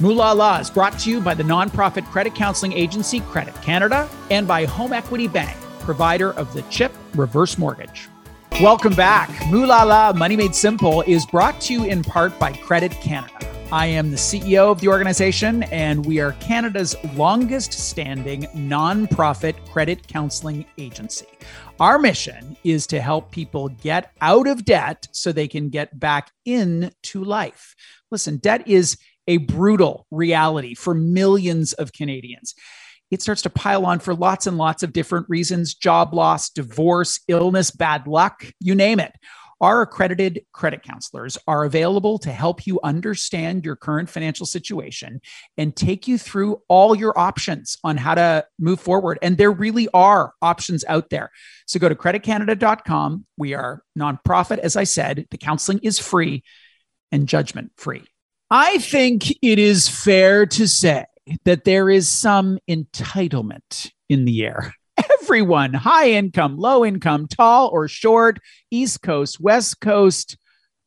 Moolah is brought to you by the nonprofit credit counseling agency Credit Canada and by Home Equity Bank, provider of the CHIP reverse mortgage. Welcome back. Moolala Money Made Simple is brought to you in part by Credit Canada. I am the CEO of the organization, and we are Canada's longest standing nonprofit credit counseling agency. Our mission is to help people get out of debt so they can get back into life. Listen, debt is a brutal reality for millions of Canadians. It starts to pile on for lots and lots of different reasons job loss, divorce, illness, bad luck, you name it. Our accredited credit counselors are available to help you understand your current financial situation and take you through all your options on how to move forward. And there really are options out there. So go to creditcanada.com. We are nonprofit, as I said. The counseling is free and judgment free. I think it is fair to say that there is some entitlement in the air. Everyone, high income, low income, tall or short, East Coast, West Coast,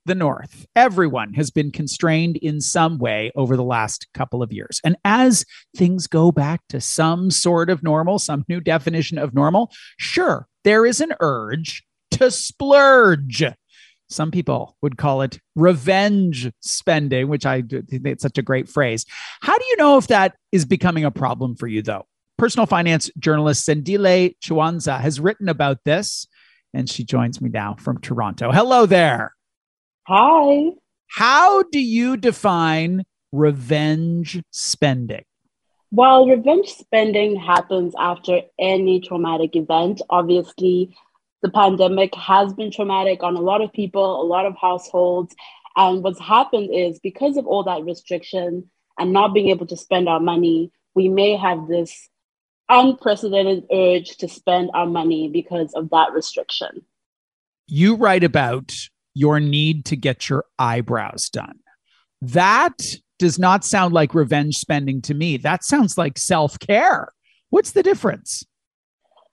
the North, everyone has been constrained in some way over the last couple of years. And as things go back to some sort of normal, some new definition of normal, sure, there is an urge to splurge. Some people would call it revenge spending, which I think it's such a great phrase. How do you know if that is becoming a problem for you, though? Personal finance journalist Zandile Chiwanza has written about this, and she joins me now from Toronto. Hello there. Hi. How do you define revenge spending? Well, revenge spending happens after any traumatic event. Obviously, the pandemic has been traumatic on a lot of people, a lot of households. And what's happened is because of all that restriction and not being able to spend our money, we may have this unprecedented urge to spend our money because of that restriction. You write about your need to get your eyebrows done. That does not sound like revenge spending to me. That sounds like self care. What's the difference?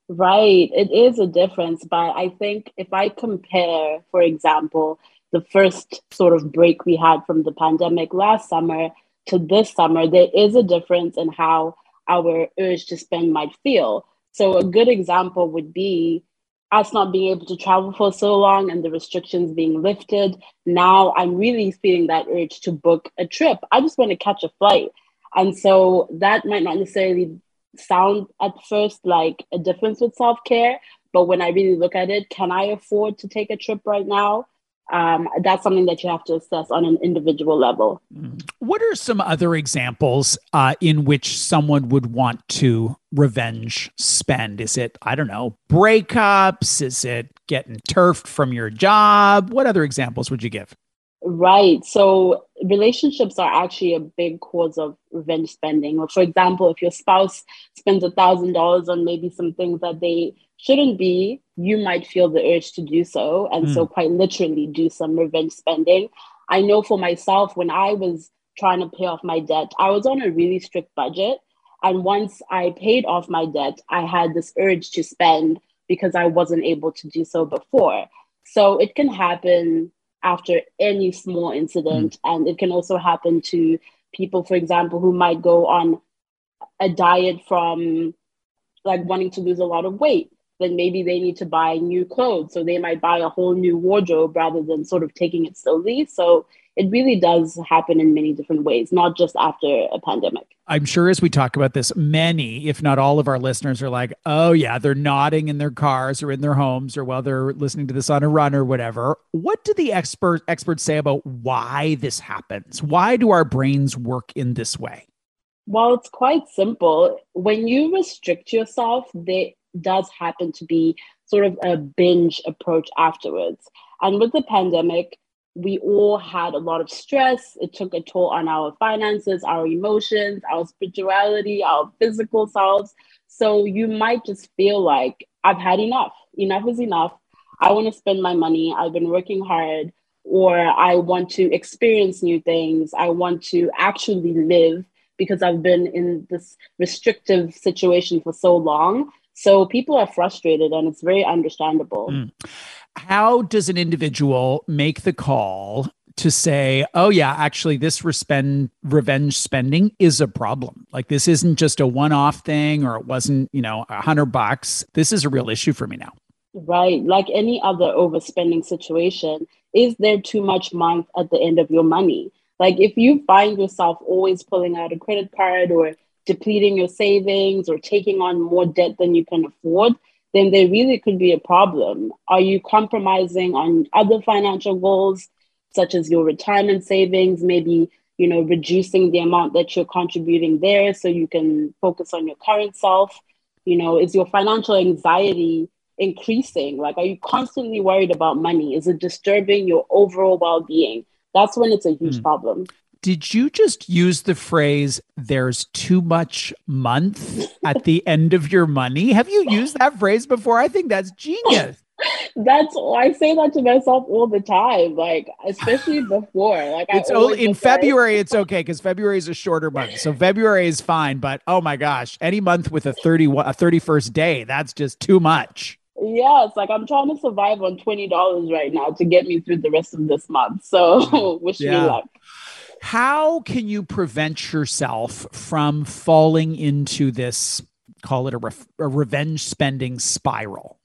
Right. It is a difference. But I think if I compare, for example, the first sort of break we had from the pandemic last summer to this summer, there is a difference in how our urge to spend might feel. So, a good example would be us not being able to travel for so long and the restrictions being lifted. Now I'm really feeling that urge to book a trip. I just want to catch a flight. And so that might not necessarily sound at first like a difference with self care, but when I really look at it, can I afford to take a trip right now? Um, that's something that you have to assess on an individual level. What are some other examples uh, in which someone would want to revenge spend? Is it, I don't know, breakups? Is it getting turfed from your job? What other examples would you give? Right. So relationships are actually a big cause of revenge spending. Or for example, if your spouse spends a thousand dollars on maybe some things that they shouldn't be, you might feel the urge to do so. And mm. so quite literally do some revenge spending. I know for myself, when I was trying to pay off my debt, I was on a really strict budget. And once I paid off my debt, I had this urge to spend because I wasn't able to do so before. So it can happen after any small incident. Mm. And it can also happen to people, for example, who might go on a diet from like wanting to lose a lot of weight. Then maybe they need to buy new clothes. So they might buy a whole new wardrobe rather than sort of taking it slowly. So it really does happen in many different ways, not just after a pandemic. I'm sure as we talk about this, many, if not all of our listeners are like, oh, yeah, they're nodding in their cars or in their homes or while they're listening to this on a run or whatever. What do the expert, experts say about why this happens? Why do our brains work in this way? Well, it's quite simple. When you restrict yourself, there does happen to be sort of a binge approach afterwards. And with the pandemic, we all had a lot of stress. It took a toll on our finances, our emotions, our spirituality, our physical selves. So you might just feel like, I've had enough. Enough is enough. I want to spend my money. I've been working hard, or I want to experience new things. I want to actually live because I've been in this restrictive situation for so long. So people are frustrated and it's very understandable. Mm how does an individual make the call to say, oh, yeah, actually, this respend, revenge spending is a problem. Like, this isn't just a one off thing or it wasn't, you know, a hundred bucks. This is a real issue for me now. Right. Like any other overspending situation, is there too much month at the end of your money? Like, if you find yourself always pulling out a credit card or depleting your savings or taking on more debt than you can afford, then there really could be a problem. Are you compromising on other financial goals, such as your retirement savings, maybe you know reducing the amount that you're contributing there so you can focus on your current self? You know, is your financial anxiety increasing? Like, are you constantly worried about money? Is it disturbing your overall well-being? That's when it's a huge mm. problem did you just use the phrase there's too much month at the end of your money? Have you used that phrase before? I think that's genius. that's I say that to myself all the time, like especially before. Like it's only in February. It's okay because February is a shorter month, so February is fine. But oh my gosh, any month with a thirty a thirty first day, that's just too much. Yeah, it's like I'm trying to survive on twenty dollars right now to get me through the rest of this month. So mm, wish yeah. me luck. How can you prevent yourself from falling into this, call it a, re- a revenge spending spiral?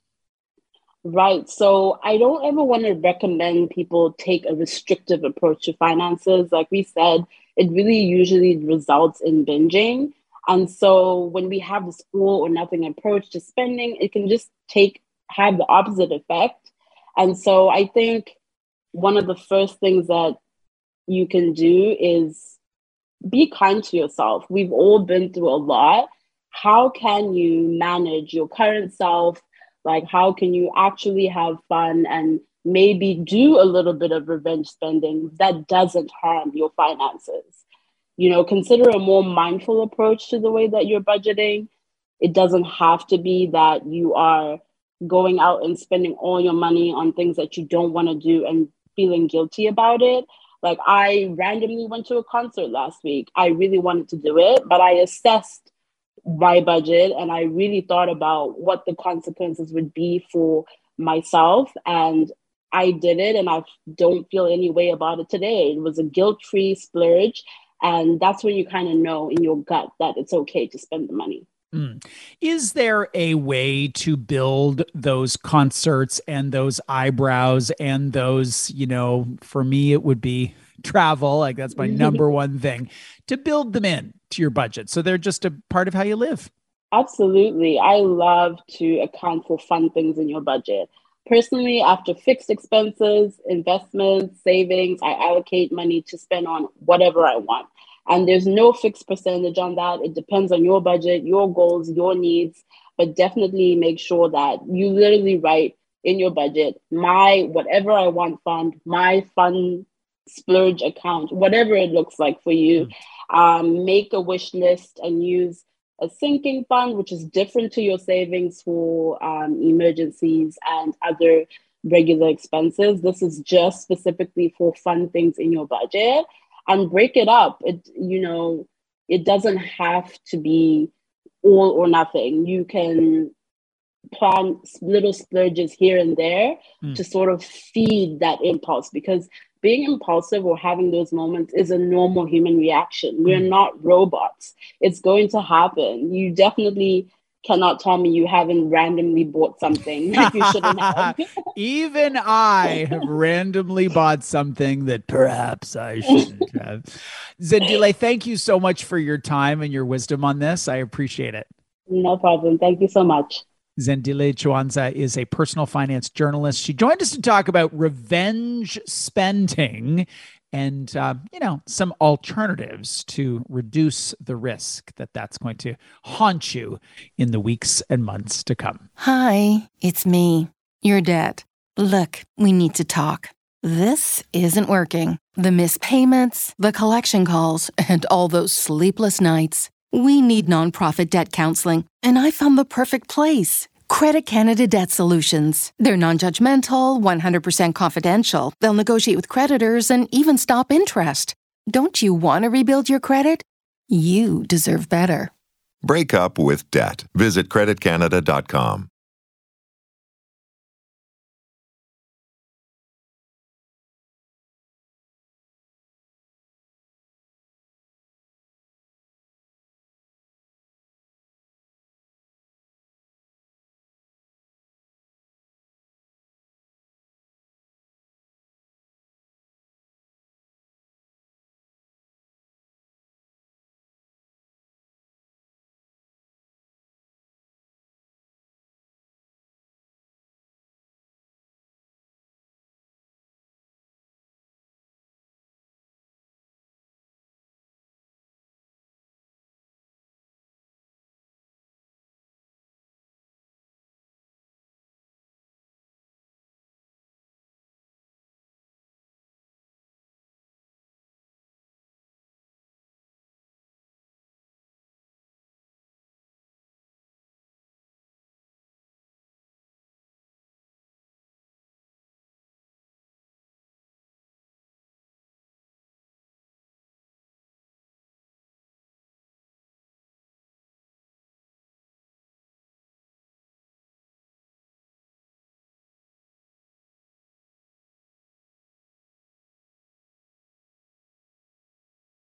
Right. So I don't ever want to recommend people take a restrictive approach to finances. Like we said, it really usually results in binging. And so when we have this all or nothing approach to spending, it can just take have the opposite effect. And so I think one of the first things that you can do is be kind to yourself. We've all been through a lot. How can you manage your current self? Like, how can you actually have fun and maybe do a little bit of revenge spending that doesn't harm your finances? You know, consider a more mindful approach to the way that you're budgeting. It doesn't have to be that you are going out and spending all your money on things that you don't want to do and feeling guilty about it. Like I randomly went to a concert last week. I really wanted to do it, but I assessed my budget and I really thought about what the consequences would be for myself. And I did it and I don't feel any way about it today. It was a guilt free splurge. And that's when you kind of know in your gut that it's okay to spend the money. Mm. Is there a way to build those concerts and those eyebrows and those, you know, for me, it would be travel. Like that's my number one thing to build them in to your budget. So they're just a part of how you live. Absolutely. I love to account for fun things in your budget. Personally, after fixed expenses, investments, savings, I allocate money to spend on whatever I want. And there's no fixed percentage on that. It depends on your budget, your goals, your needs. But definitely make sure that you literally write in your budget my whatever I want fund, my fun splurge account, whatever it looks like for you. Mm. Um, make a wish list and use a sinking fund, which is different to your savings for um, emergencies and other regular expenses. This is just specifically for fun things in your budget and break it up. It, you know, it doesn't have to be all or nothing. You can plan little splurges here and there mm. to sort of feed that impulse because being impulsive or having those moments is a normal human reaction. We're mm. not robots. It's going to happen. You definitely cannot tell me you haven't randomly bought something you shouldn't have. Even I have randomly bought something that perhaps I shouldn't have. Zandile, thank you so much for your time and your wisdom on this. I appreciate it. No problem. Thank you so much. Zandile Chiwanza is a personal finance journalist. She joined us to talk about revenge spending and uh, you know some alternatives to reduce the risk that that's going to haunt you in the weeks and months to come. Hi, it's me, your dad. Look, we need to talk. This isn't working. The missed payments, the collection calls, and all those sleepless nights. We need nonprofit debt counseling, and I found the perfect place. Credit Canada Debt Solutions. They're non judgmental, 100% confidential. They'll negotiate with creditors and even stop interest. Don't you want to rebuild your credit? You deserve better. Break up with debt. Visit creditcanada.com.